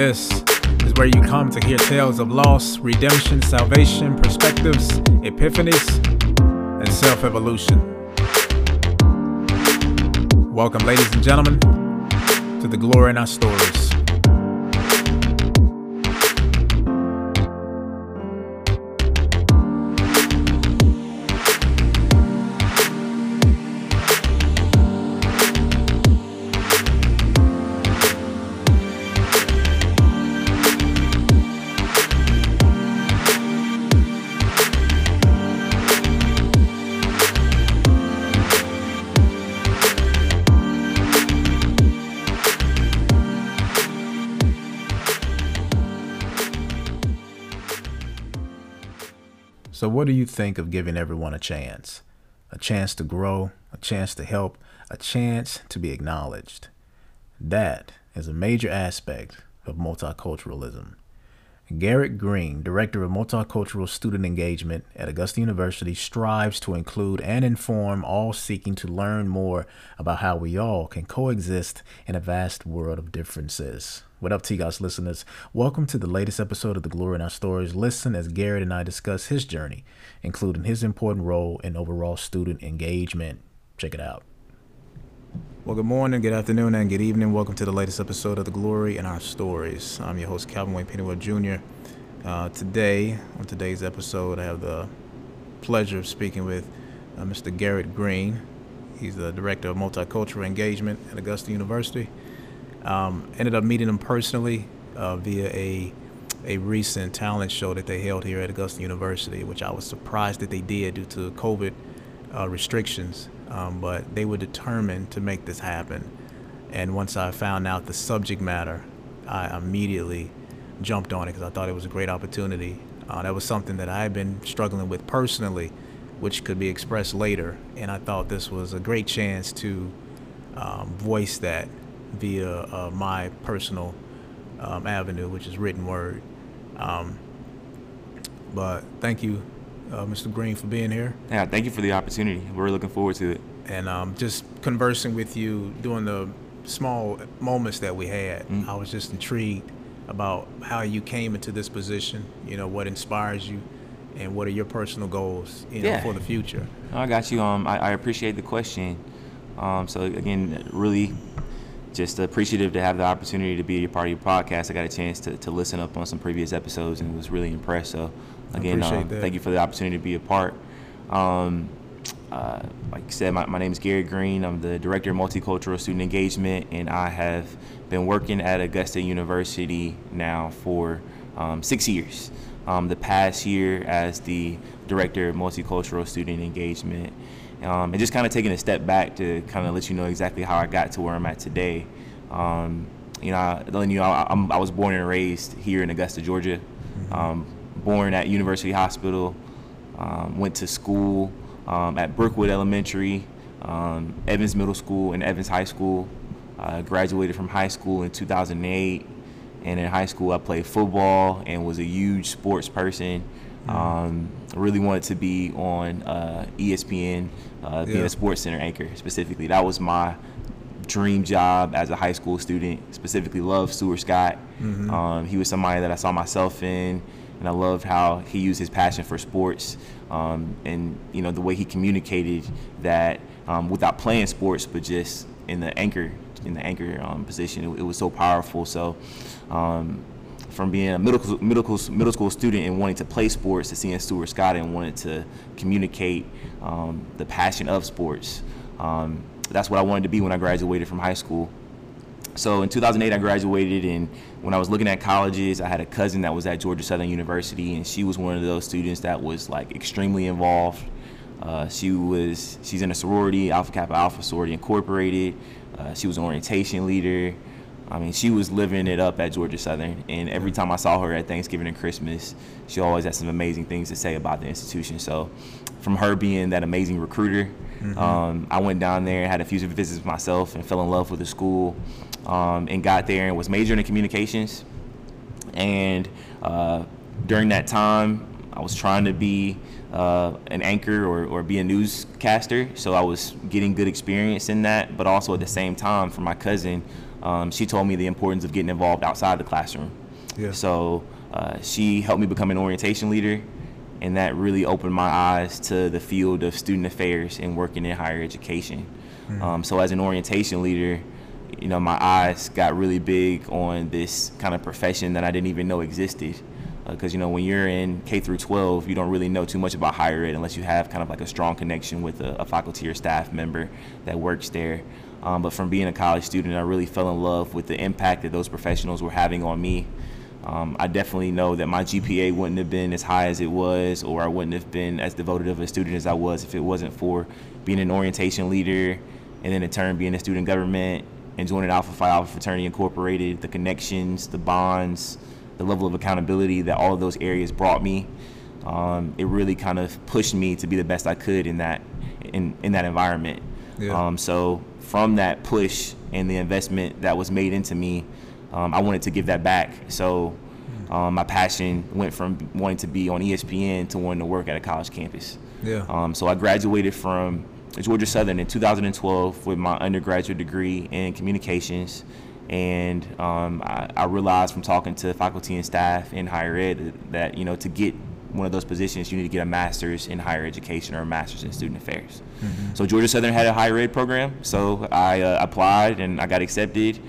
This is where you come to hear tales of loss, redemption, salvation, perspectives, epiphanies, and self evolution. Welcome, ladies and gentlemen, to the glory in our stories. What do you think of giving everyone a chance? A chance to grow, a chance to help, a chance to be acknowledged. That is a major aspect of multiculturalism. Garrett Green, Director of Multicultural Student Engagement at Augusta University, strives to include and inform all seeking to learn more about how we all can coexist in a vast world of differences. What up, TGOS listeners? Welcome to the latest episode of The Glory in Our Stories. Listen as Garrett and I discuss his journey, including his important role in overall student engagement. Check it out. Well, good morning, good afternoon, and good evening. Welcome to the latest episode of The Glory in Our Stories. I'm your host, Calvin Wayne Pennywell Jr. Uh, today, on today's episode, I have the pleasure of speaking with uh, Mr. Garrett Green. He's the Director of Multicultural Engagement at Augusta University. Um, ended up meeting him personally uh, via a a recent talent show that they held here at Augusta University, which I was surprised that they did due to COVID uh, restrictions. Um, but they were determined to make this happen. And once I found out the subject matter, I immediately jumped on it because I thought it was a great opportunity. Uh, that was something that I had been struggling with personally, which could be expressed later. And I thought this was a great chance to um, voice that via uh, my personal um, avenue, which is written word. Um, but thank you, uh, Mr. Green, for being here. Yeah, thank you for the opportunity. We're looking forward to it. And um, just conversing with you during the small moments that we had, Mm. I was just intrigued about how you came into this position. You know, what inspires you, and what are your personal goals, you know, Yeah. for the future. I got you. Um, I, I appreciate the question. Um, so again, really, just appreciative to have the opportunity to be a part of your podcast. I got a chance to, to listen up on some previous episodes and was really impressed. So again, um, thank you for the opportunity to be a part. Um, uh, like I said, my, my name is Garrett Green. I'm the Director of Multicultural Student Engagement, and I have been working at Augusta University now for um, six years. Um, the past year as the Director of Multicultural Student Engagement, um, and just kind of taking a step back to kind of let you know exactly how I got to where I'm at today. Um, you know, I, letting you know, I, I'm, I was born and raised here in Augusta, Georgia. Um, born at University Hospital, um, went to school um, at Brookwood Elementary, um, Evans Middle School, and Evans High School. Uh, graduated from high school in 2008, and in high school I played football and was a huge sports person. Um, really wanted to be on uh, ESPN, uh, being Yeah. a Sports Center anchor specifically. That was my dream job as a high school student. Specifically, loved Stuart Scott. Um, he was somebody that I saw myself in, and I loved how he used his passion for sports um, and you know the way he communicated that um, without playing sports, but just in the anchor in the anchor um, position. It, it was so powerful. So. Um, from being a middle school, middle middle school student and wanting to play sports to seeing Stuart Scott and wanting to communicate um, the passion of sports. Um, that's what I wanted to be when I graduated from high school. So in 2008, I graduated, and when I was looking at colleges, I had a cousin that was at Georgia Southern University, and she was one of those students that was like extremely involved. Uh, she was she's in a sorority, Alpha Kappa Alpha Sorority Incorporated. Uh, she was an orientation leader. I mean, she was living it up at Georgia Southern, and every time I saw her at Thanksgiving and Christmas, she always had some amazing things to say about the institution. So, from her being that amazing recruiter, um, I went down there, and had a few visits myself, and fell in love with the school, um, and got there and was majoring in communications. And uh, during that time, I was trying to be uh, an anchor or, or be a newscaster. So I was getting good experience in that, but also at the same time, for my cousin, um, she told me the importance of getting involved outside the classroom. Yeah. So uh, she helped me become an orientation leader, and that really opened my eyes to the field of student affairs and working in higher education. Um, so as an orientation leader, you know, my eyes got really big on this kind of profession that I didn't even know existed. Because you know, when you're in K through 12, you don't really know too much about higher ed unless you have kind of like a strong connection with a, a faculty or staff member that works there. Um, but from being a college student, I really fell in love with the impact that those professionals were having on me. Um, I definitely know that my GPA wouldn't have been as high as it was, or I wouldn't have been as devoted of a student as I was if it wasn't for being an orientation leader, and then in turn being a student government and joining Alpha Phi Alpha Fraternity Incorporated. The connections, the bonds, the level of accountability that all of those areas brought me. Um, it really kind of pushed me to be the best I could in that in, in that environment. Yeah. Um, so from that push and the investment that was made into me, um, I wanted to give that back. So um, my passion went from wanting to be on ESPN to wanting to work at a college campus. Yeah. Um, so I graduated from Georgia Southern in 2012 with my undergraduate degree in communications. And um, I, I realized from talking to faculty and staff in higher ed that, you know, to get one of those positions, you need to get a master's in higher education or a master's in student affairs. So Georgia Southern had a higher ed program. So I uh, applied and I got accepted.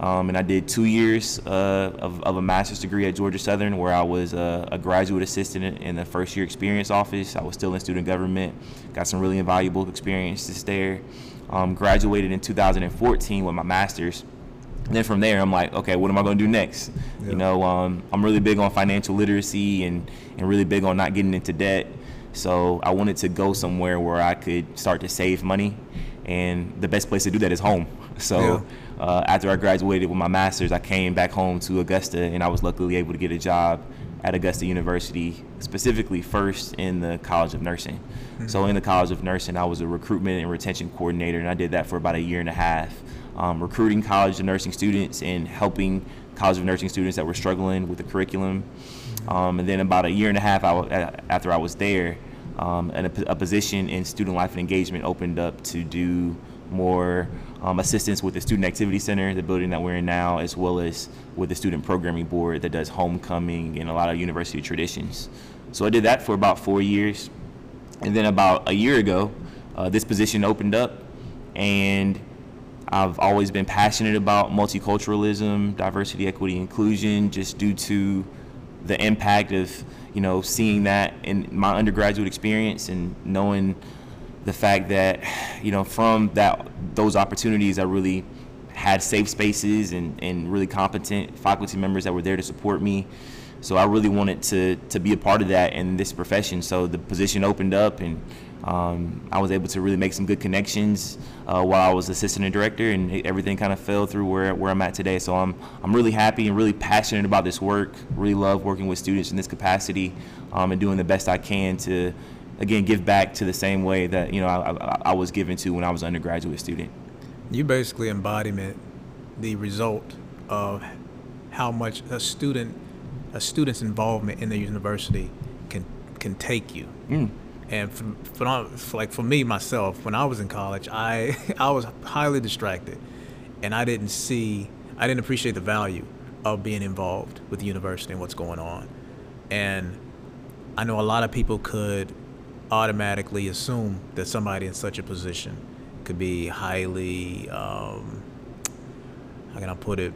Um, and I did two years uh, of, of a master's degree at Georgia Southern, where I was a, a graduate assistant in- in the first year experience office. I was still in student government, got some really invaluable experiences there. Um, graduated in 2014 with my master's. And then from there, I'm like, okay, what am I going to do next? Yeah. You know, um, I'm really big on financial literacy and, and really big on not getting into debt. So I wanted to go somewhere where I could start to save money. And the best place to do that is home. So Yeah. uh, after I graduated with my master's, I came back home to Augusta, and I was luckily able to get a job at Augusta University, specifically first in the College of Nursing. So in the College of Nursing, I was a recruitment and retention coordinator, and I did that for about a year and a half, um, recruiting College of Nursing students and helping College of Nursing students that were struggling with the curriculum. Um, and then about a year and a half after I was there, um, and a position in student life and engagement opened up to do more um, assistance with the Student Activity Center, the building that we're in now, as well as with the Student Programming Board that does homecoming and a lot of university traditions. So I did that for about four years. And then about a year ago, uh, this position opened up, and I've always been passionate about multiculturalism, diversity, equity, inclusion, just due to the impact of you know seeing that in my undergraduate experience and knowing the fact that you know from that those opportunities I really had safe spaces and, and really competent faculty members that were there to support me. So I really wanted to to be a part of that in this profession. So the position opened up and um, I was able to really make some good connections uh, while I was assistant director, and everything kind of fell through where, where I'm at today. So I'm I'm really happy and really passionate about this work. Really love working with students in this capacity, um, and doing the best I can to, again, give back to the same way that you know I, I, I was given to when I was an undergraduate student. You basically embodiment the result of how much a student a student's involvement in the university can can take you. Mm. And for, for, for like for me myself, when I was in college, I I was highly distracted, and I didn't see, I didn't appreciate the value of being involved with the university and what's going on. And I know a lot of people could automatically assume that somebody in such a position could be highly, um, how can I put it,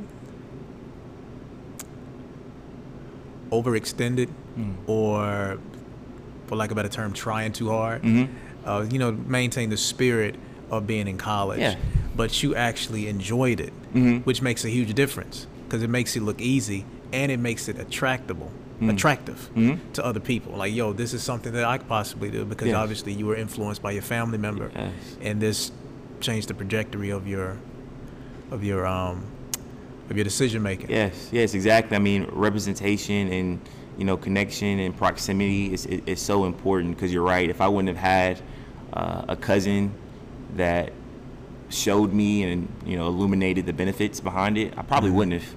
overextended or, for lack of a better term, trying too hard. Mhm. Uh, you know, maintain the spirit of being in college. Yeah. But you actually enjoyed it, Mhm. which makes a huge difference because it makes it look easy and it makes it attractable, Mm. attractive Mhm. to other people. Like, yo, this is something that I could possibly do because Yes. obviously you were influenced by your family member, Yes. and this changed the trajectory of your, of your, um, of your decision making. Yes, yes, exactly. I mean, representation and you know connection and proximity is is, is so important because you're right. If I wouldn't have had uh, a cousin that showed me and you know illuminated the benefits behind it, I probably wouldn't have.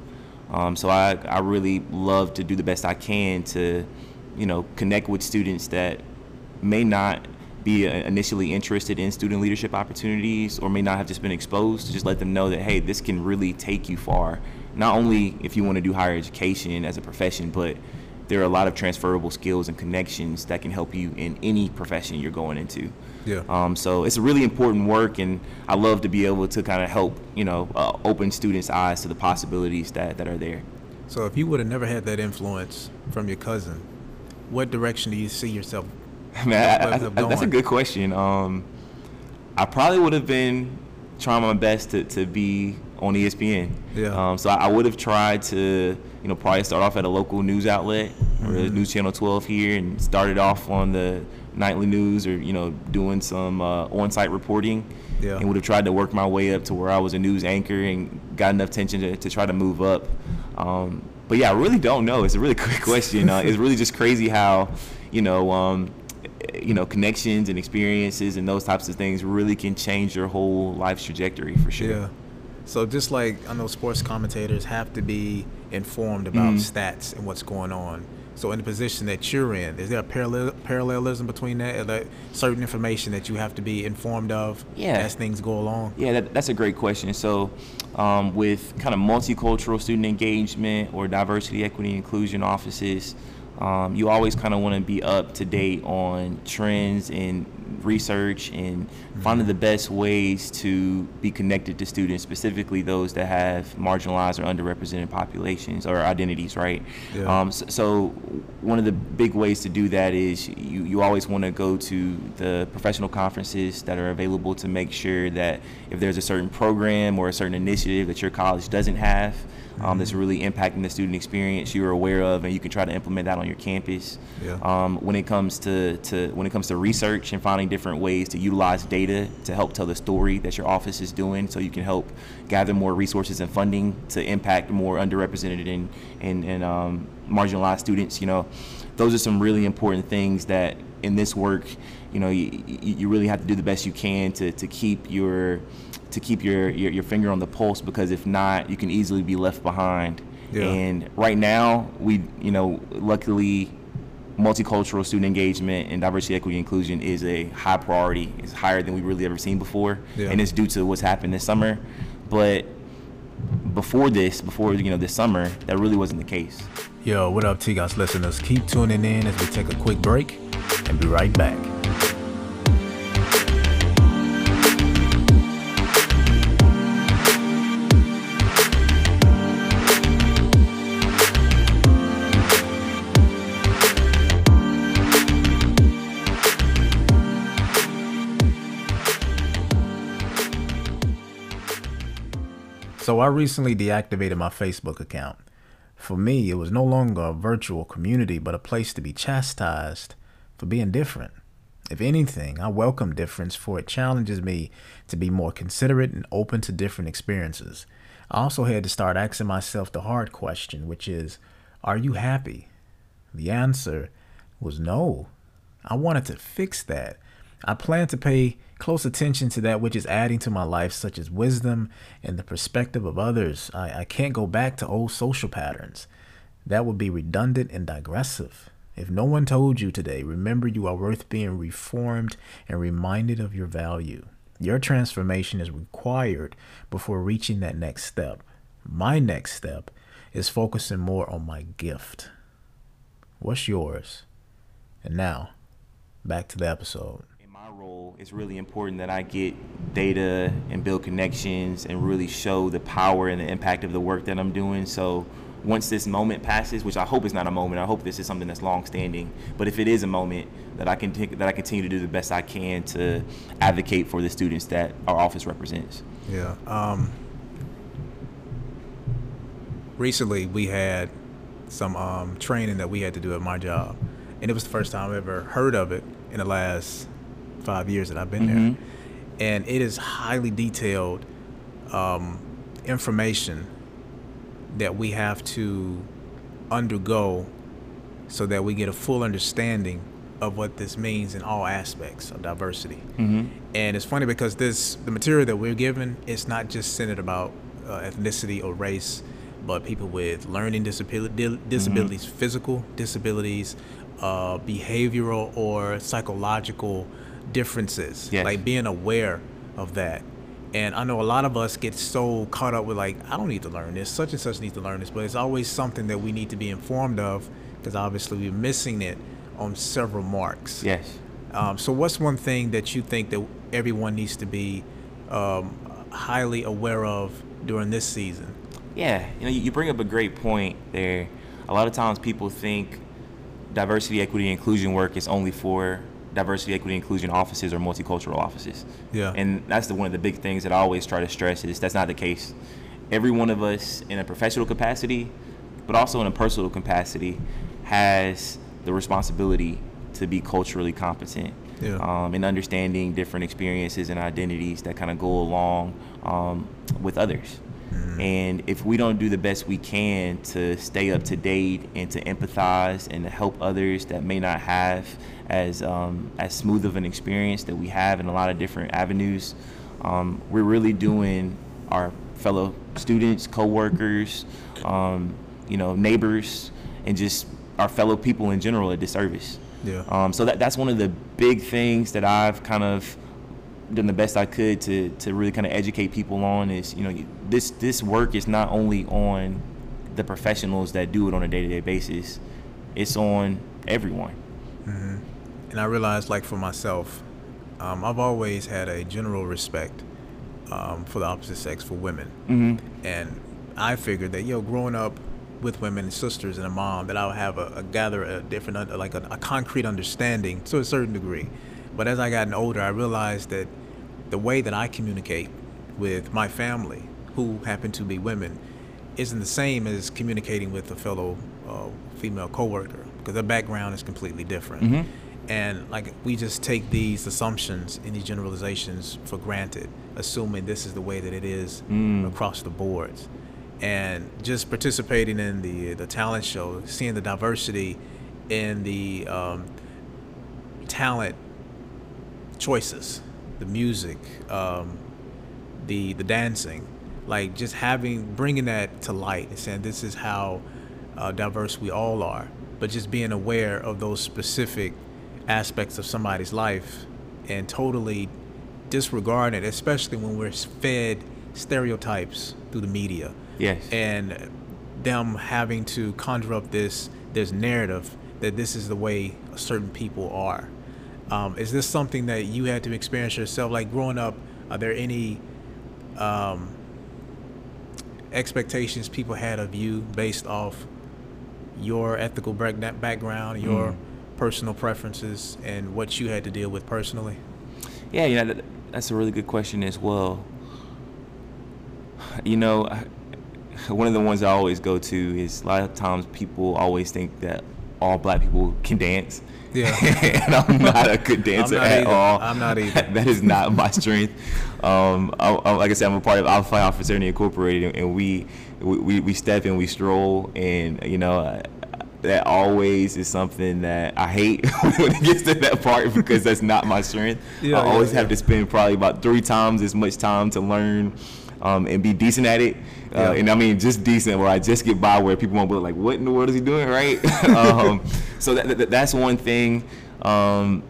Um, so I I really love to do the best I can to you know connect with students that may not be uh, initially interested in student leadership opportunities or may not have just been exposed to just let them know that hey this can really take you far not only if you want to do higher education as a profession but there are a lot of transferable skills and connections that can help you in any profession you're going into Yeah. um, so it's a really important work and i love to be able to kind of help you know uh, open students eyes to the possibilities that, that are there So if you would have never had that influence from your cousin, what direction do you see yourself? Man, I- I- that's a good question. Um, I probably would have been trying my best to, to be on ESPN. Yeah. Um, so I, I would have tried to, you know, probably start off at a local news outlet or Mm-hmm. News Channel 12 here, and started off on the nightly news or you know doing some uh, on-site reporting. Yeah. And would have tried to work my way up to where I was a news anchor and got enough tension to, to try to move up. Um, but yeah, I really don't know. It's a really quick question. Uh, it's really just crazy how, you know, um, you know, connections and experiences and those types of things really can change your whole life's trajectory for sure. Yeah. So just like I know sports commentators have to be informed about Mhm. stats and what's going on. So in the position that you're in, is there a parallel parallelism between that? Are there certain information that you have to be informed of Yeah. as things go along? Yeah, that, that's a great question. So, um, with kind of multicultural student engagement or diversity, equity, inclusion offices, um, you always kind of want to be up to date on trends and research and finding the best ways to be connected to students, specifically those that have marginalized or underrepresented populations or identities, right? Yeah. Um, so, so one of the big ways to do that is you, you always want to go to the professional conferences that are available to make sure that if there's a certain program or a certain initiative that your college doesn't have um, that's really impacting the student experience you're aware of and you can try to implement that on your campus Yeah. um, when it comes to, to when it comes to research and finding different ways to utilize data to help tell the story that your office is doing so you can help gather more resources and funding to impact more underrepresented and, and, and um, marginalized students you know those are some really important things that in this work you know you, you really have to do the best you can to, to keep your to keep your, your, your finger on the pulse because if not you can easily be left behind Yeah. and right now we you know luckily multicultural student engagement and diversity equity inclusion is a high priority it's higher than we've really ever seen before Yeah. and it's due to what's happened this summer but before this before you know this summer that really wasn't the case Yo, what up, T-Goss listeners? Keep tuning in as we take a quick break and be right back. I recently deactivated my Facebook account. For me, it was no longer a virtual community, but a place to be chastised for being different. If anything, I welcome difference, for it challenges me to be more considerate and open to different experiences. I also had to start asking myself the hard question, which is Are you happy? The answer was no. I wanted to fix that. I plan to pay close attention to that which is adding to my life, such as wisdom and the perspective of others. I, I can't go back to old social patterns. That would be redundant and digressive. If no one told you today, remember you are worth being reformed and reminded of your value. Your transformation is required before reaching that next step. My next step is focusing more on my gift. What's yours? And now, back to the episode. Role it's really important that i get data and build connections and really show the power and the impact of the work that i'm doing so once this moment passes which i hope is not a moment i hope this is something that's long standing but if it is a moment that i can that i continue to do the best i can to advocate for the students that our office represents Yeah. Um, recently, we had some um, training that we had to do at my job, and it was the first time I ever heard of it in the last five years that I've been Mhm. there. And it is highly detailed um, information that we have to undergo so that we get a full understanding of what this means in all aspects of diversity. mm-hmm. And it's funny because this the material that we're given is not just centered about uh, ethnicity or race, but people with learning disability, disabilities, physical disabilities, uh, behavioral or psychological differences, Yes. like being aware of that. And I know a lot of us get so caught up with like, I don't need to learn this, such and such needs to learn this, but it's always something that we need to be informed of because obviously we're missing it on several marks. Yes. Um, so, what's one thing that you think that everyone needs to be um, highly aware of during this season? Yeah, you know, you you bring up a great point there. A lot of times people think diversity, equity, inclusion work is only for diversity, equity, inclusion offices or multicultural offices. Yeah. And that's the one of the big things that I always try to stress is that's not the case. Every one of us in a professional capacity, but also in a personal capacity, has the responsibility to be culturally competent Yeah. um, and understanding different experiences and identities that kind of go along um, with others. And if we don't do the best we can to stay up to date and to empathize and to help others that may not have as um, as smooth of an experience that we have in a lot of different avenues, um, we're really doing our fellow students, coworkers, um, you know, neighbors, and just our fellow people in general a disservice. Yeah. Um, so that that's one of the big things that I've kind of done the best I could to to really kind of educate people on is you know this this work is not only on the professionals that do it on a day to day basis, it's on everyone. And I realized, like for myself, um, I've always had a general respect um, for the opposite sex, for women. Mm-hmm. And I figured that, yo, growing up with women and sisters and a mom, that I would have a, a gather a different, like a, a concrete understanding to a certain degree. But as I gotten older, I realized that the way that I communicate with my family, who happen to be women, isn't the same as communicating with a fellow uh, female coworker because their background is completely different. Mhm. And like we just take these assumptions and these generalizations for granted, assuming this is the way that it is Mm. across the boards. And just participating in the the talent show, seeing the diversity in the um, talent choices, the music, um, the the dancing, like just having bringing that to light and saying this is how uh, diverse we all are, but just being aware of those specific aspects of somebody's life and totally disregarding it, especially when we're fed stereotypes through the media Yes. and them having to conjure up this this narrative that this is the way certain people are. Um, is this something that you had to experience yourself? Like growing up, are there any um, expectations people had of you based off your ethical background, your Mm. personal preferences, and what you had to deal with personally? Yeah, you know, that, that's a really good question as well. You know, I- one of the ones I always go to is a lot of times people always think that all black people can dance. Yeah. and I'm not a good dancer at either. all. I'm not either. that is not my strength. Um, I, I, like I said, I'm a part of Alpha Phi Alpha Fraternity Incorporated, and we, we we step and we stroll, and you know. That always is something that I hate when it gets to that part because that's not my strength. Yeah, I yeah, always have yeah. to spend probably about three times as much time to learn um, and be decent at it. Uh, Yeah. And I mean, just decent where I just get by where people won't be like, what in the world is he doing, right? um, so that, that, that's one thing. Um,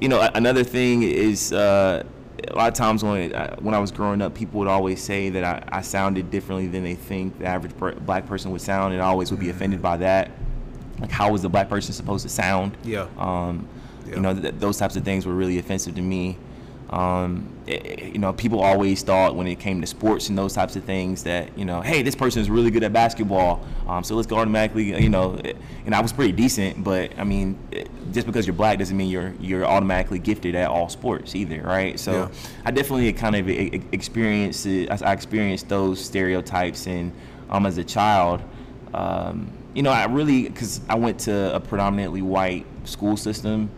you know, another thing is uh, a lot of times when uh, when I was growing up, people would always say that I, I sounded differently than they think the average per- black person would sound, and I always would be offended by that. Like, how was the black person supposed to sound? Yeah. Um, Yeah. You know, th- those types of things were really offensive to me. Um, eh, you know, people always thought when it came to sports and those types of things that you know, hey, this person is really good at basketball, um, so let's go automatically. You know, eh, and I was pretty decent, but I mean, eh, just because you're black doesn't mean you're you're automatically gifted at all sports either, right? So Yeah. I definitely kind of experienced it, I I experienced those stereotypes, and um, as a child, um, you know, I really because I went to a predominantly white school system,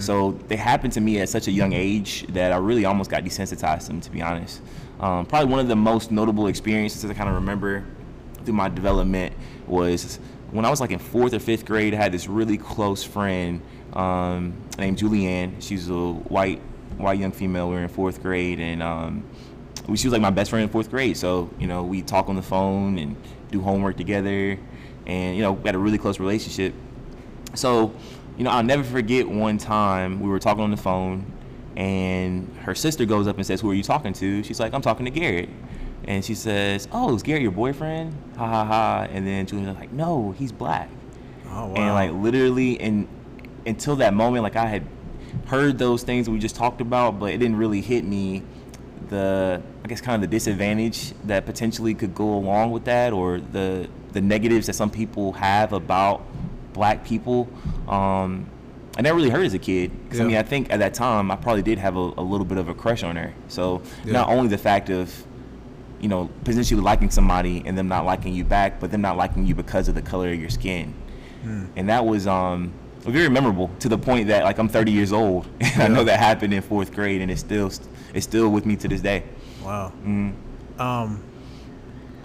so they happened to me at such a young age that I really almost got desensitized to them, to be honest. Um, probably one of the most notable experiences that I kind of remember through my development was when I was like in fourth or fifth grade. I had this really close friend um, named Julianne. She's a white white young female. We were in fourth grade, and um, she was like my best friend in fourth grade. So you know, we talk on the phone and do homework together, and you know, we had a really close relationship. So, you know, I'll never forget one time we were talking on the phone, And her sister goes up and says, "Who are you talking to?" She's like, "I'm talking to Garrett." And she says, "Oh, is Garrett your boyfriend?" Ha ha ha. And then Julianne's like, "No, he's black." Oh wow. And like literally, and until that moment, like I had heard those things we just talked about, but it didn't really hit me the I guess kind of the disadvantage that potentially could go along with that, or the the negatives that some people have about black people. Um, I never really heard as a kid. Because I mean, I think at that time I probably did have a, a little bit of a crush on her. So Yeah. not only the fact of you know potentially liking somebody and them not liking you back, but them not liking you because of the color of your skin, Hmm. and that was um very memorable to the point that like I'm 30 years old and I know that happened in fourth grade and it's still it's still with me to this day. Wow. Mm. Um,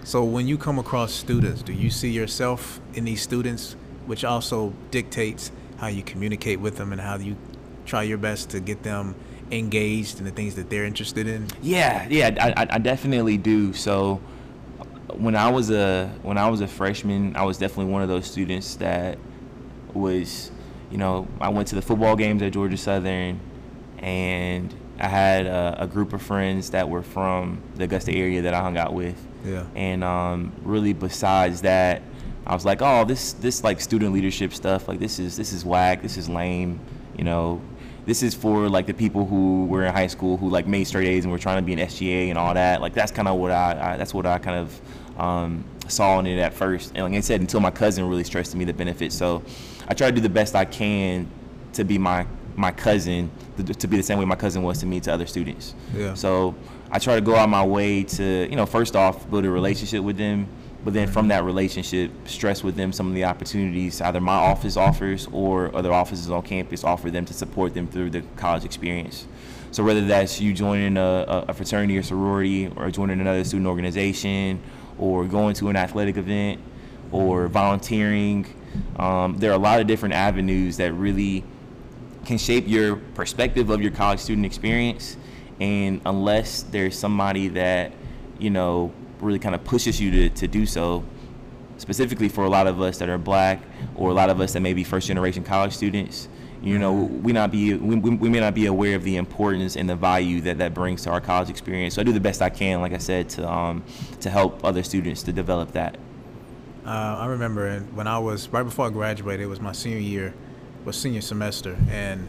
so when you come across students, do you see yourself in these students, which also dictates how you communicate with them and how you try your best to get them engaged in the things that they're interested in? Yeah, yeah, I, I, I definitely do. So when I was a when I was a freshman, I was definitely one of those students that was, you know, I went to the football games at Georgia Southern, and I had a, a group of friends that were from the Augusta area that I hung out with. Yeah. And um, really, besides that, I was like, oh, this this like student leadership stuff, like this is this is whack, this is lame, you know. This is for like the people who were in high school who like made straight A's and were trying to be an SGA and all that. Like that's kind of what I, I that's what I kind of um, saw in it at first. And like I said, until my cousin really stressed to me the benefits. So I try to do the best I can to be my my cousin to, to be the same way my cousin was to me to other students. Yeah. So I try to go out my way to, you know, first off, build a relationship with them, but then from that relationship, stress with them some of the opportunities either my office offers or other offices on campus offer them to support them through the college experience. So whether that's you joining a, a fraternity or sorority or joining another student organization or going to an athletic event or volunteering, um, there are a lot of different avenues that really can shape your perspective of your college student experience. And unless there's somebody that, you know, really kind of pushes you to, to do so, specifically for a lot of us that are black or a lot of us that may be first generation college students, you know, we not be we, we we may not be aware of the importance and the value that that brings to our college experience. So I do the best I can, like I said, to um to help other students to develop that. Uh, I remember when I was right before I graduated, it was my senior year, was senior semester, and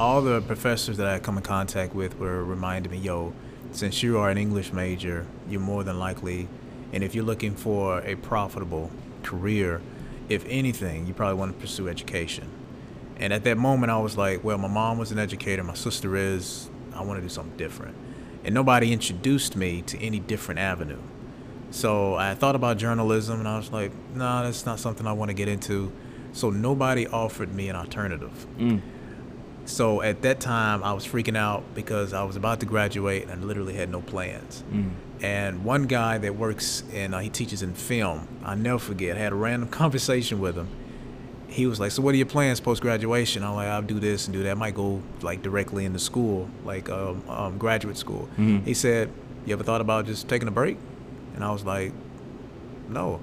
all the professors that I had come in contact with were reminding me, "Yo, since you are an English major, you're more than likely, and if you're looking for a profitable career, if anything, you probably want to pursue education." And at that moment, I was like, "Well, my mom was an educator, my sister is. I want to do something different," and nobody introduced me to any different avenue. So I thought about journalism and I was like, nah, that's not something I want to get into. So nobody offered me an alternative. Mm. So at that time, I was freaking out because I was about to graduate and literally had no plans. Mm. And one guy that works and uh, he teaches in film, I'll never forget, I had a random conversation with him. He was like, so what are your plans post graduation? I'm like, I'll do this and do that. I might go like directly into school, like um, um, graduate school. Mhm. He said, you ever thought about just taking a break? And I was like, no.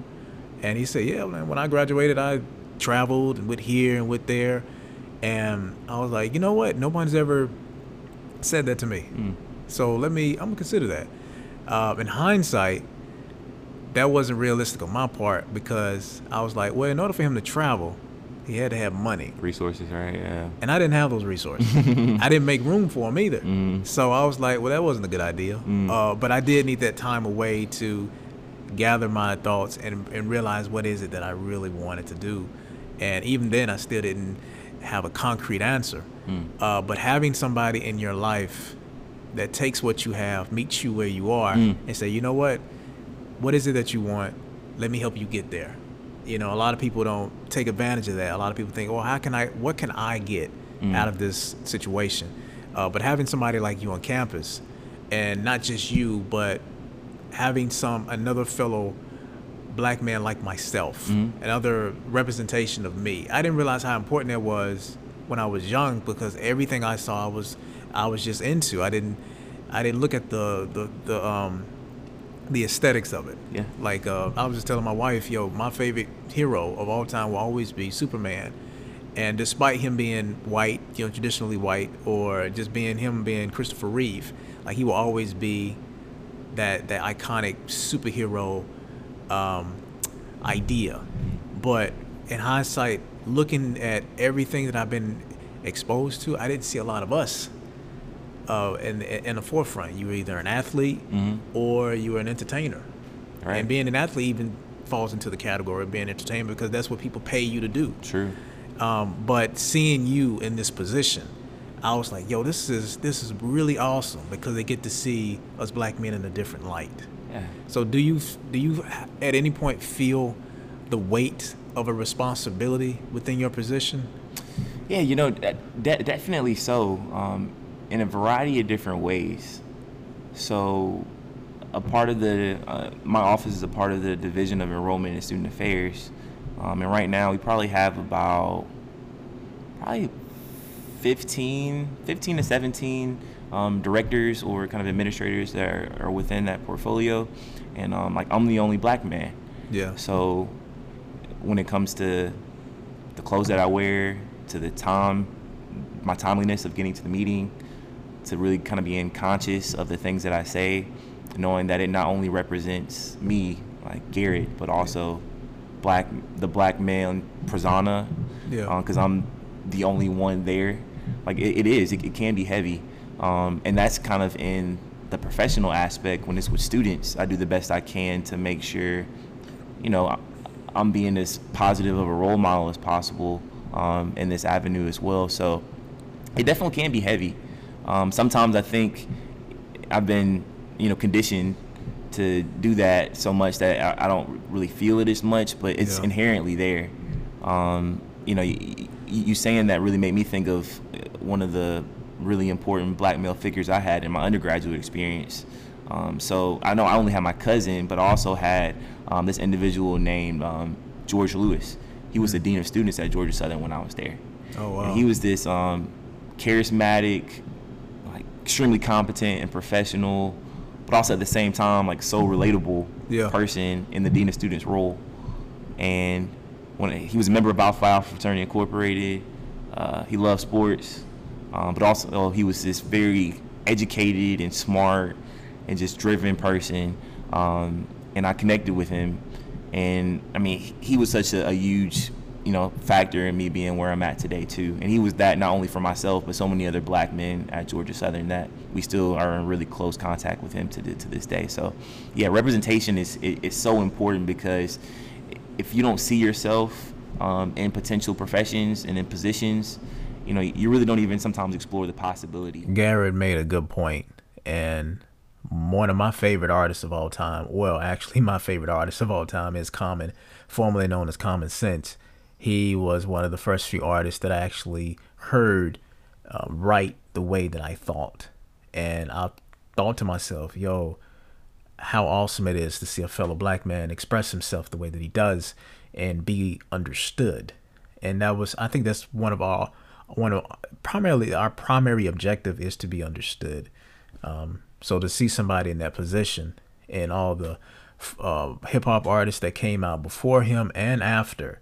And he said, yeah, man, when I graduated, I traveled and went here and went there. And I was like, you know what? Nobody's ever said that to me. Mm. So let me, I'm gonna consider that. Uh, in hindsight, that wasn't realistic on my part because I was like, well, in order for him to travel, he had to have money. Resources, right? Yeah. And I didn't have those resources. I didn't make room for him either. Mm. So I was like, well, that wasn't a good idea. Mm. Uh, but I did need that time away to gather my thoughts and, and realize what is it that I really wanted to do. And even then, I still didn't have a concrete answer. Mm. Uh, but having somebody in your life that takes what you have, meets you where you are, Mm. and say, you know what, what is it that you want? Let me help you get there. You know, a lot of people don't take advantage of that. A lot of people think, well, how can I? What can I get Mm. out of this situation? Uh, but having somebody like you on campus, and not just you, but having some another fellow black man like myself, Mhm. another representation of me. I didn't realize how important that was when I was young because everything I saw I was I was just into. I didn't I didn't look at the the, the um the aesthetics of it. Yeah. Like uh, I was just telling my wife, yo, my favorite hero of all time will always be Superman. And despite him being white, you know, traditionally white, or just being him being Christopher Reeve, like he will always be that that iconic superhero um, idea. But in hindsight, looking at everything that I've been exposed to, I didn't see a lot of us uh, in in the forefront. You were either an athlete Mhm. or you were an entertainer. Right. And being an athlete even falls into the category of being entertained because that's what people pay you to do. True. Um, but seeing you in this position, I was like, yo, this is this is really awesome because they get to see us black men in a different light. Yeah. So do you do you at any point feel the weight of a responsibility within your position? Yeah, you know, de- de- definitely so. Um, in a variety of different ways. So, a part of the uh, my office is a part of the Division of Enrollment and Student Affairs, um, and right now we probably have about probably 15, 15 to 17 um, directors or kind of administrators that are, are within that portfolio, and um, like I'm the only black man. Yeah. So when it comes to the clothes that I wear, to the time, my timeliness of getting to the meeting, to really kind of being conscious of the things that I say, knowing that it not only represents me, like Garrett, but also black, the black man persona, Yeah. because I'm the only one there. Like it, it is, it, it can be heavy, um, and that's kind of in the professional aspect. When it's with students, I do the best I can to make sure, you know, I'm being as positive of a role model as possible um, in this avenue as well. So it definitely can be heavy. Um, sometimes I think I've been, you know, conditioned to do that so much that I, I don't really feel it as much, but it's Yeah. inherently there. Um, you know, you, you saying that really made me think of one of the really important black male figures I had in my undergraduate experience. Um, so I know I only had my cousin, but I also had um, this individual named um, George Lewis. He was the dean of students at Georgia Southern when I was there. Oh wow. And he was this um, charismatic, like extremely competent and professional, but also at the same time like so relatable Yeah. person in the dean of students role. And when he was a member of Alpha Alpha Fraternity Incorporated, uh, he loved sports, um, but also oh, he was this very educated and smart and just driven person. Um, and I connected with him, and I mean he was such a, a huge you know factor in me being where I'm at today too. And he was that not only for myself but so many other black men at Georgia Southern that we still are in really close contact with him to to this day. So yeah, representation is is is so important because if you don't see yourself um, in potential professions and in positions, you know you really don't even sometimes explore the possibility. Garrett made a good point, and one of my favorite artists of all time. Well, actually, my favorite artist of all time is Common, formerly known as Common Sense. He was one of the first few artists that I actually heard uh, write the way that I thought, and I thought to myself, "Yo, how awesome it is to see a fellow black man express himself the way that he does and be understood." And that was, I think, that's one of our one of primarily our primary objective is to be understood. Um, so to see somebody in that position and all the uh, hip hop artists that came out before him and after,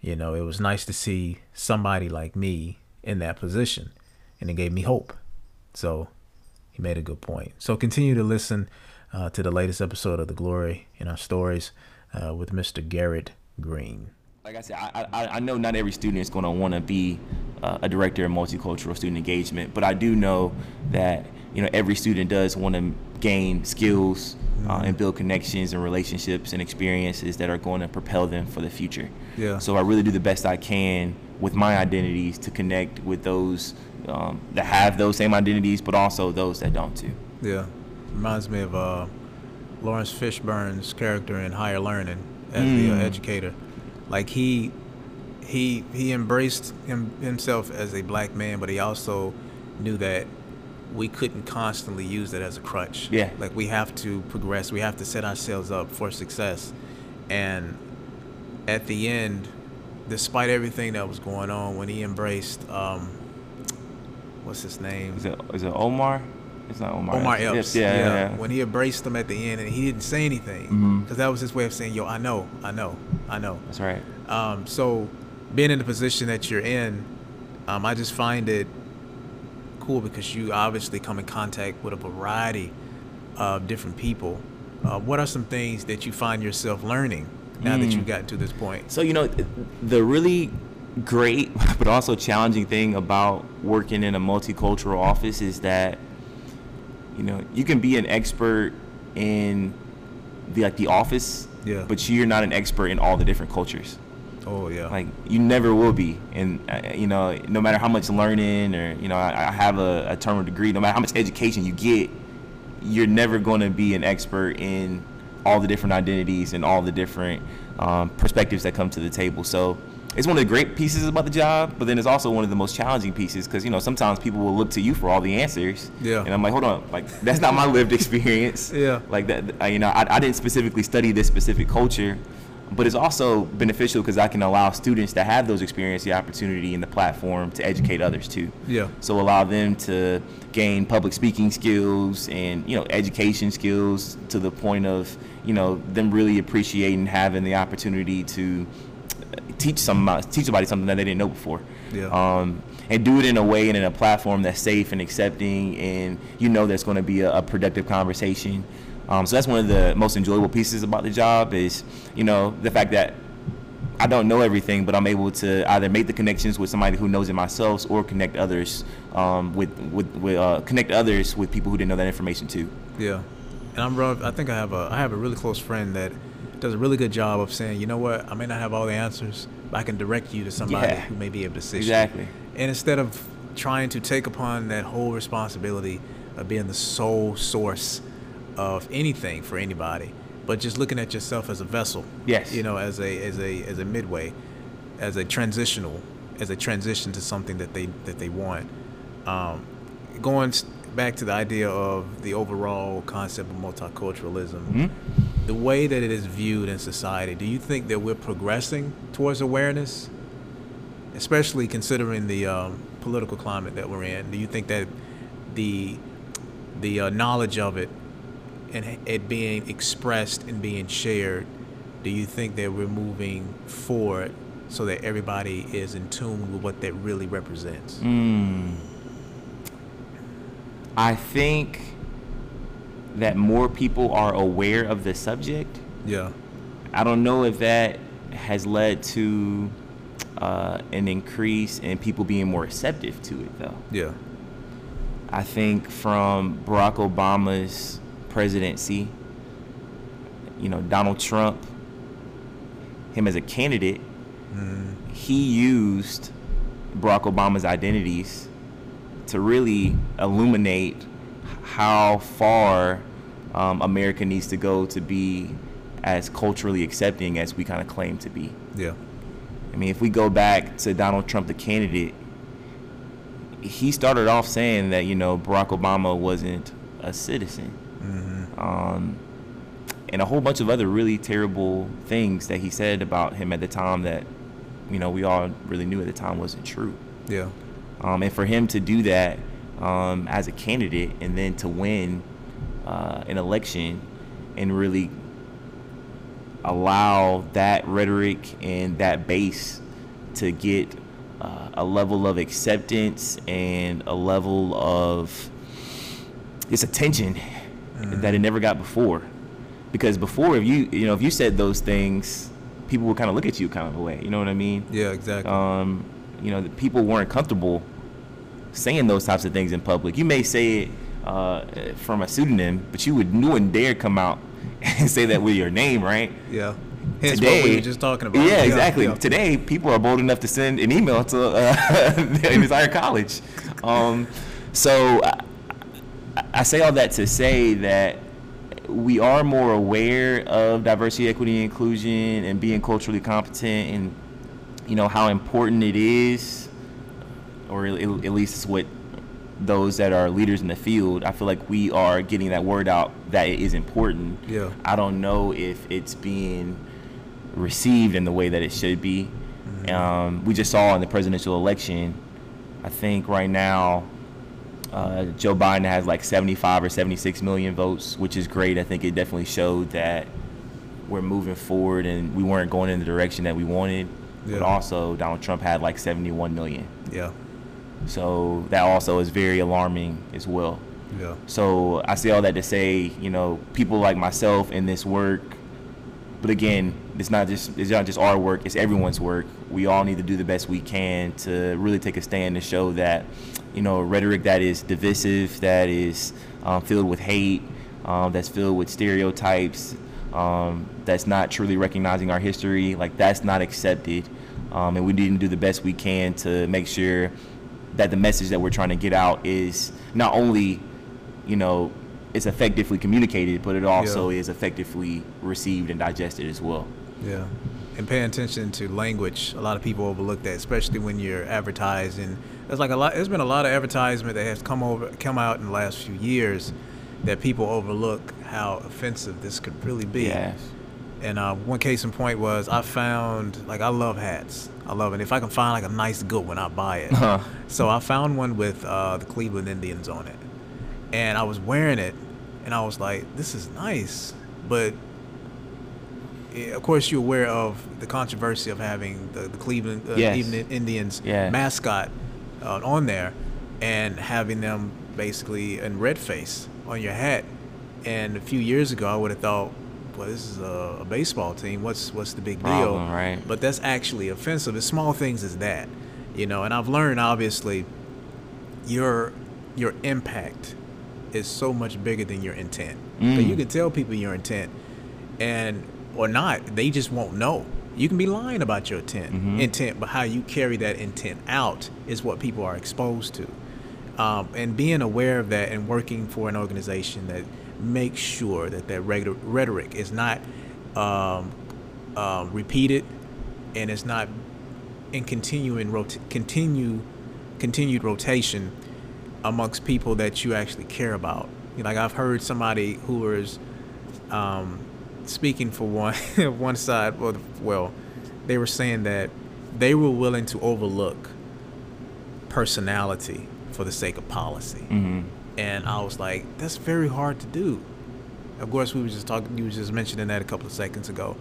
you know, it was nice to see somebody like me in that position, and it gave me hope. So he made a good point. So continue to listen uh, to the latest episode of The Glory in Our Stories uh, with Mr. Garrett Green. Like I said, I, I, I know not every student is going to want to be uh, a director of multicultural student engagement, but I do know that you know every student does want to gain skills uh, and build connections and relationships and experiences that are going to propel them for the future. Yeah. So I really do the best I can with my identities to connect with those um, that have those same identities, but also those that don't too. Yeah, reminds me of uh, Laurence Fishburne's character in Higher Learning as the uh, Mm. educator. Like he, he he embraced him, himself as a black man, but he also knew that we couldn't constantly use it as a crutch. Yeah. Like we have to progress. We have to set ourselves up for success, and at the end, despite everything that was going on, when he embraced, um, what's his name? Is it is it Omar? It's not Omar. Omar Epps. Yeah, yeah, yeah. When he embraced them at the end and he didn't say anything, because that was his way of saying, "Yo, I know, I know, I know." That's right. Um, so being in the position that you're in, um, I just find it cool because you obviously come in contact with a variety of different people. Uh, what are some things that you find yourself learning now that you've gotten to this point? So you know, the really great but also challenging thing about working in a multicultural office is that you know you can be an expert in the like the office, Yeah. but you're not an expert in all the different cultures. Oh yeah. Like you never will be, and uh, you know, no matter how much learning or you know, I, I have a, a terminal degree. No matter how much education you get, you're never going to be an expert in all the different identities and all the different um, perspectives that come to the table. So it's one of the great pieces about the job, but then it's also one of the most challenging pieces because you know sometimes people will look to you for all the answers. Yeah. And I'm like, hold on, like that's not my lived experience. Yeah. Like that, you know, I, I didn't specifically study this specific culture, but it's also beneficial because I can allow students to have those experiences the opportunity and the platform to educate others too. Yeah. So allow them to gain public speaking skills and you know education skills to the point of you know them really appreciating having the opportunity to teach some teach somebody something that they didn't know before. Yeah. Um, and do it in a way and in a platform that's safe and accepting, and you know that's going to be a, a productive conversation. Um, so that's one of the most enjoyable pieces about the job is you know the fact that I don't know everything, but I'm able to either make the connections with somebody who knows it myself, or connect others um, with with, with uh, connect others with people who didn't know that information too. Yeah, and I'm I think I have a I have a really close friend that does a really good job of saying, you know what, I may not have all the answers, but I can direct you to somebody Yeah. who may be able to assist Exactly. you. And instead of trying to take upon that whole responsibility of being the sole source of anything for anybody, but just looking at yourself as a vessel. Yes. You know, as a as a as a midway, as a transitional, as a transition to something that they that they want. Um, going back to the idea of the overall concept of multiculturalism, Mhm. The way that it is viewed in society, do you think that we're progressing towards awareness? Especially considering the um, political climate that we're in, do you think that the the uh, knowledge of it and it being expressed and being shared, do you think that we're moving forward so that everybody is in tune with what that really represents? Mm. I think that more people are aware of the subject. Yeah. I don't know if that has led to uh, an increase in people being more receptive to it, though. Yeah. I think from Barack Obama's presidency, you know, Donald Trump, him as a candidate, he used Barack Obama's identities to really illuminate how far um, America needs to go to be as culturally accepting as we kind of claim to be. Yeah. I mean, if we go back to Donald Trump, the candidate, he started off saying that you know Barack Obama wasn't a citizen, um, and a whole bunch of other really terrible things that he said about him at the time that you know we all really knew at the time wasn't true. Yeah. Um, and for him to do that um, as a candidate and then to win uh, an election and really allow that rhetoric and that base to get uh, a level of acceptance and a level of this attention that it never got before. Because before, if you you know if you said those things, people would kind of look at you kind of a way. You know what I mean? Yeah. Exactly. um, you know, the people weren't comfortable saying those types of things in public. You may say it uh, from a pseudonym, but you would you wouldn't dare come out and say that with your name, right? yeah. Hence what we were just talking about. Yeah, exactly. yeah. Today, people are bold enough to send an email to uh, the entire college. Um, so I, I say all that to say that we are more aware of diversity, equity, inclusion, and being culturally competent, and you know how important it is, or at least it's what those that are leaders in the field. I feel like we are getting that word out that it is important. Yeah. I don't know if it's being received in the way that it should be. Um, we just saw in the presidential election, I think right now, uh, Joe Biden has like 75 or 76 million votes, which is great. I think it definitely showed that we're moving forward and we weren't going in the direction that we wanted. but also Donald Trump had like 71 million. Yeah. So that also is very alarming as well. Yeah. So I say all that to say, you know, people like myself in this work, but again, it's not just it's not just our work; it's everyone's work. We all need to do the best we can to really take a stand to show that, you know, rhetoric that is divisive, that is um, filled with hate, um, that's filled with stereotypes, um, that's not truly recognizing our history, like that's not accepted. Um, and we need to do the best we can to make sure that the message that we're trying to get out is not only you know, it's effectively communicated, but it also Yeah. is effectively received and digested as well. Yeah. And paying attention to language, a lot of people overlook that, especially when you're advertising. There's like a lot. There's been a lot of advertisement that has come over, come out in the last few years, that people overlook how offensive this could really be. Yes. And uh, one case in point was I found like I love hats. I love it. If I can find like a nice good one, I buy it. Huh. So I found one with uh, the Cleveland Indians on it, and I was wearing it, and I was like, "This is nice," but eh, of course you're aware of the controversy of having the, the Cleveland uh, Yes. Indians Yeah. mascot uh, on there, and having them basically in red face on your hat. And a few years ago, I would have thought, "Well, this is a, a baseball team. What's what's the big deal?" Problem, right? But that's actually offensive. It's small things as that, you know. And I've learned obviously, your your impact is so much bigger than your intent. But Mm. you can tell people your intent, and or not, they just won't know. You can be lying about your intent, Mhm. intent, but how you carry that intent out is what people are exposed to. Um, and being aware of that and working for an organization that makes sure that that rhetoric is not um, um, repeated and it's not in continuing rot- continue continued rotation amongst people that you actually care about. Like I've heard somebody who was um, speaking for one one side. Well, well, they were saying that they were willing to overlook personality for the sake of policy, hmm and I was like, that's very hard to do. Of course, we were just talking. You were just mentioning that a couple of seconds ago,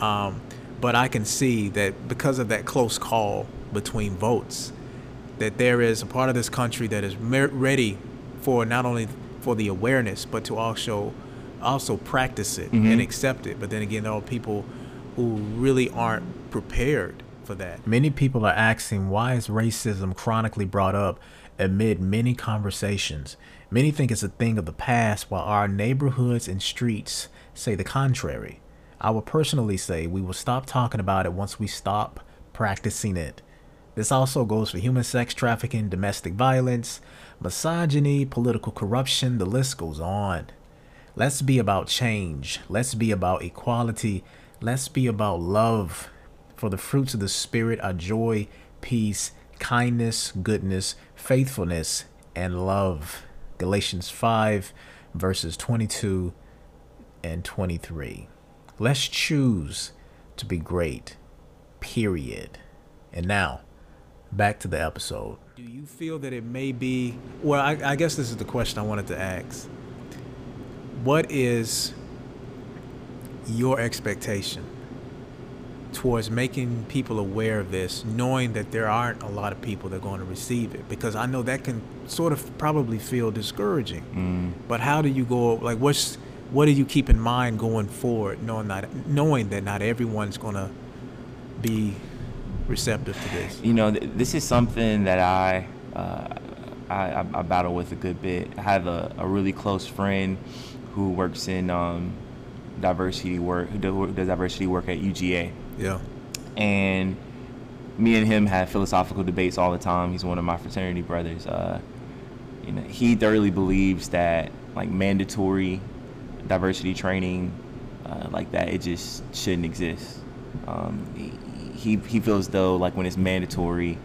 um, but I can see that because of that close call between votes, that there is a part of this country that is mer- ready for not only for the awareness, but to also also practice it Mhm. and accept it. But then again, there are people who really aren't prepared for that. Many people are asking why is racism chronically brought up amid many conversations. Many think it's a thing of the past, while our neighborhoods and streets say the contrary. I will personally say we will stop talking about it once we stop practicing it. This also goes for human sex trafficking, domestic violence, misogyny, political corruption, the list goes on. Let's be about change. Let's be about equality. Let's be about love. For the fruits of the Spirit are joy, peace, kindness, goodness, faithfulness, and love. Galatians 5, verses 22 and 23. Let's choose to be great, period. And now, back to the episode. Do you feel that it may be? Well, I, I guess this is the question I wanted to ask. What is your expectation towards making people aware of this, knowing that there aren't a lot of people that are going to receive it? Because I know that can sort of probably feel discouraging. Mm. But how do you go? Like, what's what do you keep in mind going forward, knowing that knowing that not everyone's going to be receptive to this? You know, th- this is something that I, uh, I I battle with a good bit. I have a, a really close friend who works in um, diversity work, who does diversity work at UGA. Yeah. and me and him have philosophical debates all the time. He's one of my fraternity brothers. Uh, you know, he thoroughly believes that like mandatory diversity training uh, like that it just shouldn't exist. Um, he, he he feels though like when it's mandatory,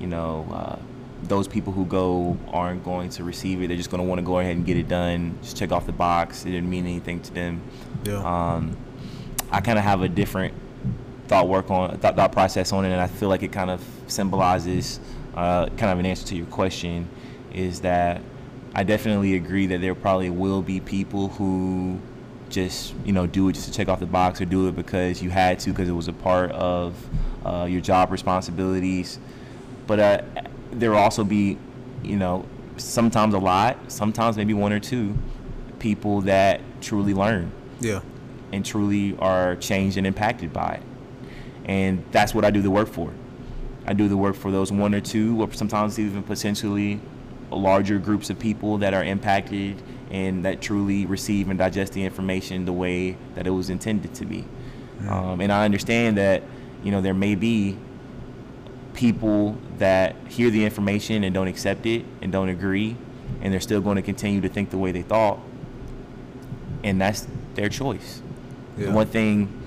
you know, uh, those people who go aren't going to receive it. They're just going to want to go ahead and get it done, just check off the box. It didn't mean anything to them. Yeah. Um, I kind of have a different thought work on thought, thought process on it, and I feel like it kind of symbolizes uh, kind of an answer to your question. Is that I definitely agree that there probably will be people who just you know do it just to check off the box or do it because you had to because it was a part of uh, your job responsibilities. But uh, there will also be, you know, sometimes a lot, sometimes maybe one or two people that truly learn. Yeah. And truly are changed and impacted by it. And that's what I do the work for. I do the work for those one or two, or sometimes even potentially larger groups of people that are impacted and that truly receive and digest the information the way that it was intended to be. Mm. Um, and I understand that, you know, there may be people that hear the information and don't accept it and don't agree, and they're still going to continue to think the way they thought, and that's their choice. Yeah. The one thing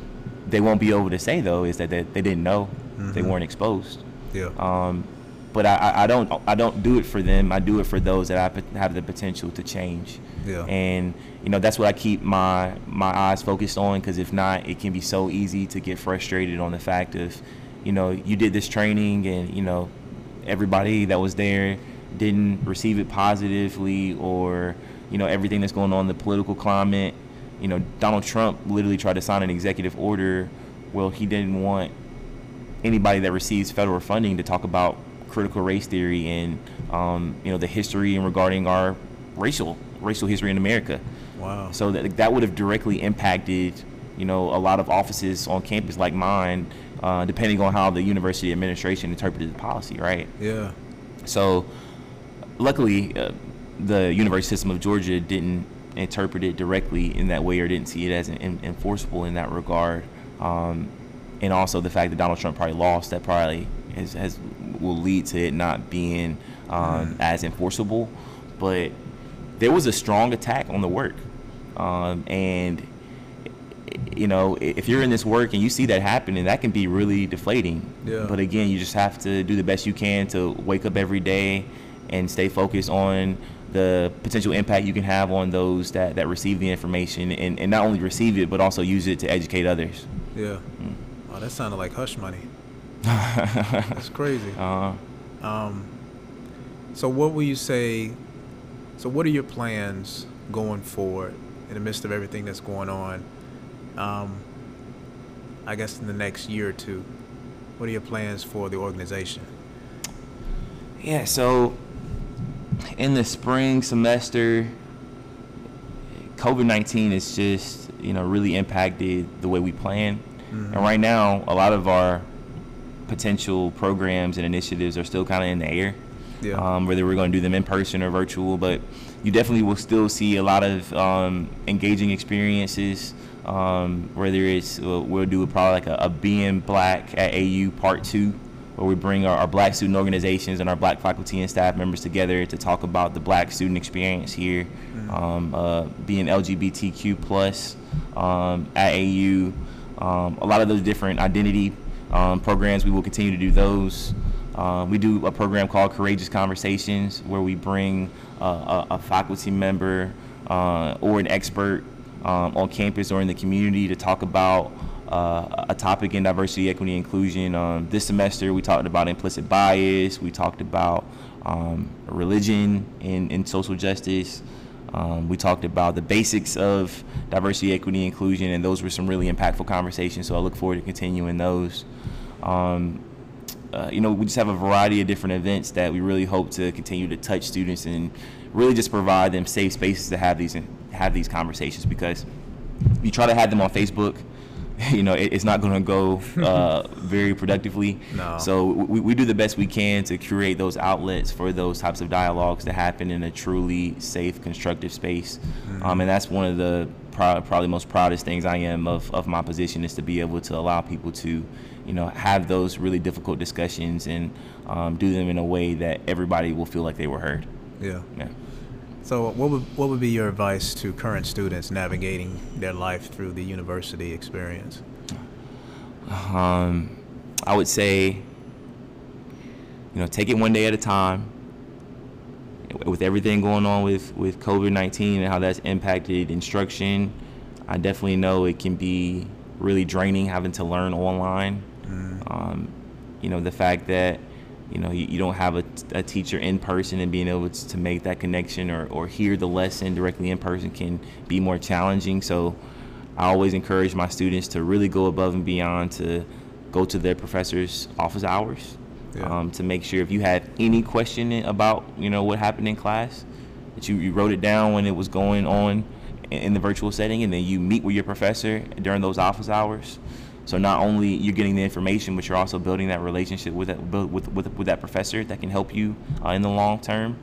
they won't be able to say though is that they, they didn't know, mm-hmm. they weren't exposed. Yeah. Um, but I, I don't I don't do it for them. I do it for those that I have the potential to change. Yeah. And you know that's what I keep my my eyes focused on because if not, it can be so easy to get frustrated on the fact of, you know, you did this training and you know, everybody that was there didn't receive it positively or you know everything that's going on in the political climate. You know, Donald Trump literally tried to sign an executive order. Well, he didn't want anybody that receives federal funding to talk about critical race theory and um, you know the history and regarding our racial racial history in America. Wow. So that that would have directly impacted you know a lot of offices on campus like mine, uh, depending on how the university administration interpreted the policy, right? Yeah. So luckily, uh, the University System of Georgia didn't interpret it directly in that way or didn't see it as an, enforceable in that regard. Um, and also the fact that Donald Trump probably lost that probably has, has will lead to it not being um, mm. as enforceable. But there was a strong attack on the work, um, and you know if you're in this work and you see that happening, that can be really deflating. Yeah. But again, you just have to do the best you can to wake up every day and stay focused on the potential impact you can have on those that, that receive the information and, and not only receive it but also use it to educate others. Yeah. Mm. Oh, that sounded like hush money. That's crazy. Uh-huh. Um, so what will you say? So what are your plans going forward in the midst of everything that's going on? Um, I guess in the next year or two, what are your plans for the organization? Yeah, so in the spring semester, COVID nineteen has just you know really impacted the way we plan, mm-hmm. and right now a lot of our potential programs and initiatives are still kind of in the air. Yeah. Um, whether we're going to do them in person or virtual, but you definitely will still see a lot of um, engaging experiences. Um, whether it's we'll, we'll do probably like a, a being black at AU part two, where we bring our, our, black student organizations and our black faculty and staff members together to talk about the black student experience here, mm-hmm. um, uh, being LGBTQ plus um, at AU. Um, a lot of those different identity um, programs. We will continue to do those. Uh, we do a program called Courageous Conversations where we bring uh, a, a, faculty member uh, or an expert um, on campus or in the community to talk about uh, a topic in diversity, equity, inclusion. Um, this semester, we talked about implicit bias. We talked about um, religion and, and social justice. Um, we talked about the basics of diversity, equity, inclusion, and those were some really impactful conversations. So I look forward to continuing those. Um, uh, you know, we just have a variety of different events that we really hope to continue to touch students and really just provide them safe spaces to have these have these conversations because you try to have them on Facebook you know, it, it's not going to go uh, very productively. No. So we, we do the best we can to create those outlets for those types of dialogues to happen in a truly safe, constructive space. Mm-hmm. Um, and that's one of the pro- probably most proudest things I am of, of my position is to be able to allow people to, you know, have those really difficult discussions and um, do them in a way that everybody will feel like they were heard. Yeah. Yeah. So, what would what would be your advice to current students navigating their life through the university experience? Um, I would say, you know, take it one day at a time. With everything going on with with COVID nineteen and how that's impacted instruction, I definitely know it can be really draining having to learn online. Mm. Um, you know, the fact that you know you, you don't have a, a, teacher in person and being able to, to make that connection or, or hear the lesson directly in person can be more challenging so i always encourage my students to really go above and beyond to go to their professor's office hours yeah. um, to make sure if you have any question about you know what happened in class that you, you wrote it down when it was going on in the virtual setting and then you meet with your professor during those office hours so not only you're getting the information, but you're also building that relationship with that with with, with that professor that can help you uh, in the long term.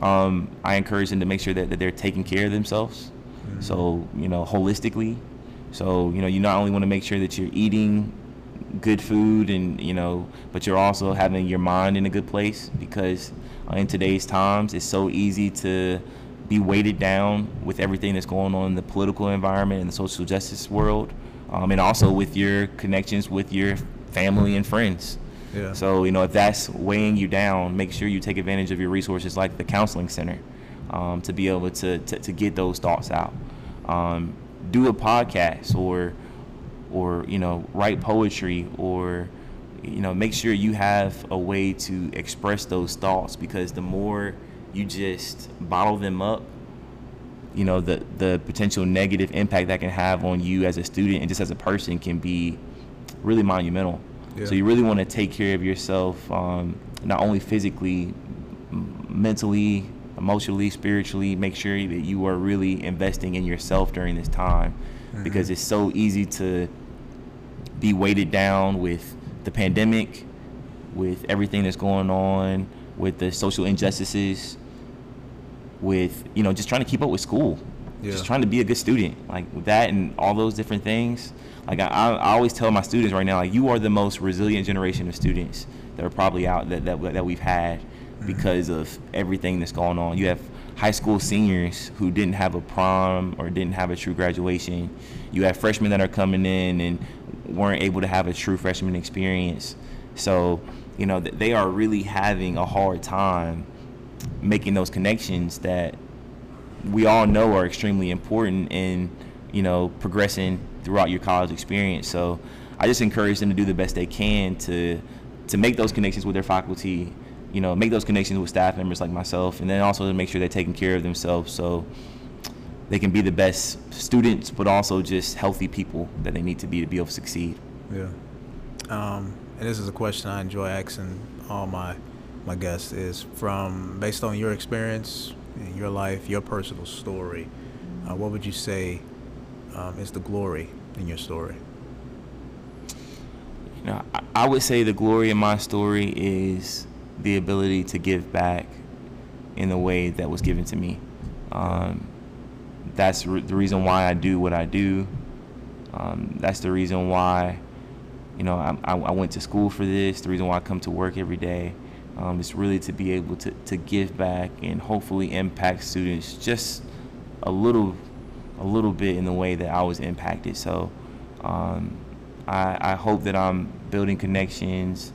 Um, I encourage them to make sure that, that they're taking care of themselves. Mm-hmm. So you know holistically. So you know you not only want to make sure that you're eating good food and you know, but you're also having your mind in a good place because uh, in today's times it's so easy to be weighted down with everything that's going on in the political environment and the social justice world um, and also with your connections with your family and friends. Yeah. So you know if that's weighing you down, make sure you take advantage of your resources like the counseling center um, to be able to, to, to get those thoughts out. Um, do a podcast or or you know write poetry or you know make sure you have a way to express those thoughts because the more you just bottle them up you know the the potential negative impact that can have on you as a student and just as a person can be really monumental. Yeah. So you really want to take care of yourself, um, not only physically, mentally, emotionally, spiritually. Make sure that you are really investing in yourself during this time, mm-hmm. because it's so easy to be weighted down with the pandemic, with everything that's going on, with the social injustices with you know just trying to keep up with school. Yeah. just trying to be a good student like with that and all those different things. Like I, I always tell my students right now like you are the most resilient generation of students that are probably out that that, that we've had mm-hmm. because of everything that's going on. You have high school seniors who didn't have a prom or didn't have a true graduation. You have freshmen that are coming in and weren't able to have a true freshman experience. So you know they are really having a hard time making those connections that we all know are extremely important in you know progressing throughout your college experience. So I just encourage them to do the best they can to to make those connections with their faculty, you know, make those connections with staff members like myself, and then also to make sure they're taking care of themselves so they can be the best students, but also just healthy people that they need to be to be able to succeed. Yeah. Um, and this is a question I enjoy asking all my my guest is from based on your experience in your life, your personal story. Uh, what would you say um, is the glory in your story? You know, I, I would say the glory in my story is the ability to give back in the way that was given to me. Um, that's re- the reason why I do what I do. Um, that's the reason why, you know, I, I, I, went to school for this. The reason why I come to work every day. Um, it's really to be able to, to give back and hopefully impact students just a little a little bit in the way that I was impacted. So um, I, I hope that I'm building connections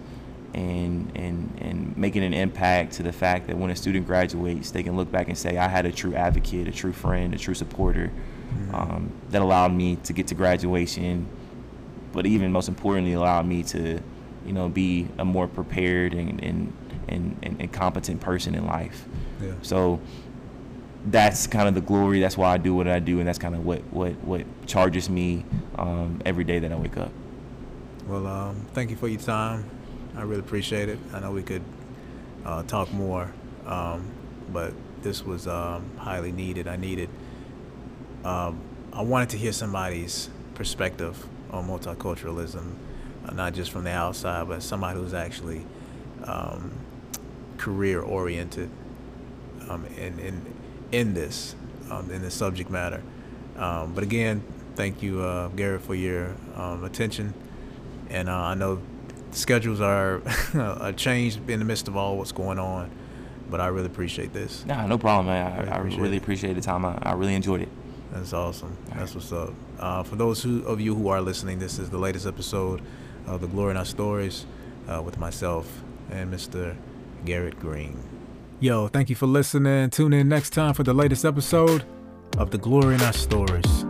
and, and, and making an impact to the fact that when a student graduates, they can look back and say, I had a true advocate, a true friend, a true supporter mm-hmm. um, that allowed me to get to graduation, but even most importantly, allowed me to, you know, be a more prepared and, and and, and, and competent person in life. Yeah. So that's kind of the glory. That's why I do what I do, and that's kind of what what what charges me um, every day that I wake up. Well, um, thank you for your time. I really appreciate it. I know we could uh, talk more, um, but this was um, highly needed. I needed. Um, I wanted to hear somebody's perspective on multiculturalism, uh, not just from the outside, but somebody who's actually um, career oriented um, in, in, in this, um, in this subject matter. Um, but again, thank you, uh, Garrett, for your um, attention. And uh, I know schedules are, are changed in the midst of all what's going on, but I really appreciate this. Nah, no problem, man. I, really, I appreciate, really appreciate the time. I, I really enjoyed it. That's awesome. That's what's up. Uh, for those who, of you who are listening, this is the latest episode of The Glory in Our Stories uh, with myself and Mr. Garrett Green. Yo, thank you for listening. Tune in next time for the latest episode of The Glory in Our Stories.